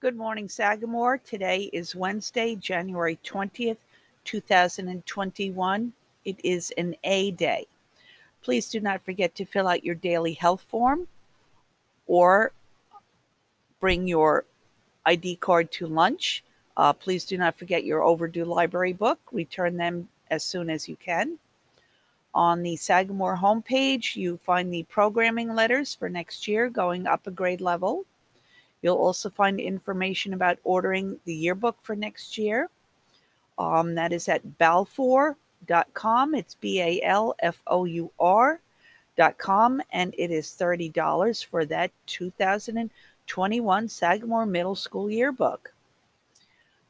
Good morning, Sagamore. Today is Wednesday, January 20th, 2021. It is an A day. Please do not forget to fill out your daily health form or bring your ID card to lunch. Uh, please do not forget your overdue library book. Return them as soon as you can. On the Sagamore homepage, you find the programming letters for next year going up a grade level. You'll also find information about ordering the yearbook for next year. Um, that is at balfour.com. It's B A L F O U R.com, and it is $30 for that 2021 Sagamore Middle School yearbook.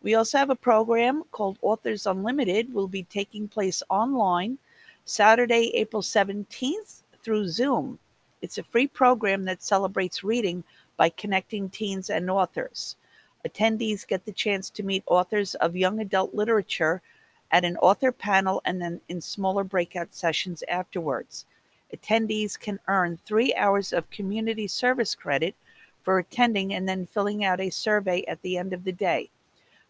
We also have a program called Authors Unlimited, will be taking place online Saturday, April 17th through Zoom. It's a free program that celebrates reading by connecting teens and authors. Attendees get the chance to meet authors of young adult literature at an author panel and then in smaller breakout sessions afterwards. Attendees can earn three hours of community service credit for attending and then filling out a survey at the end of the day.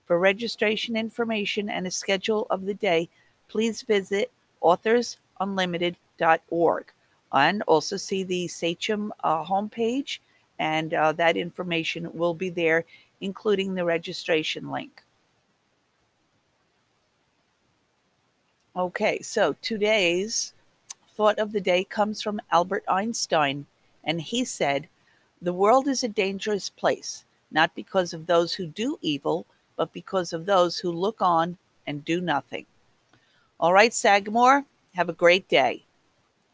For registration information and a schedule of the day, please visit authorsunlimited.org and also see the Sachem uh, homepage and uh, that information will be there, including the registration link. Okay, so today's thought of the day comes from Albert Einstein, and he said, The world is a dangerous place, not because of those who do evil, but because of those who look on and do nothing. All right, Sagamore, have a great day.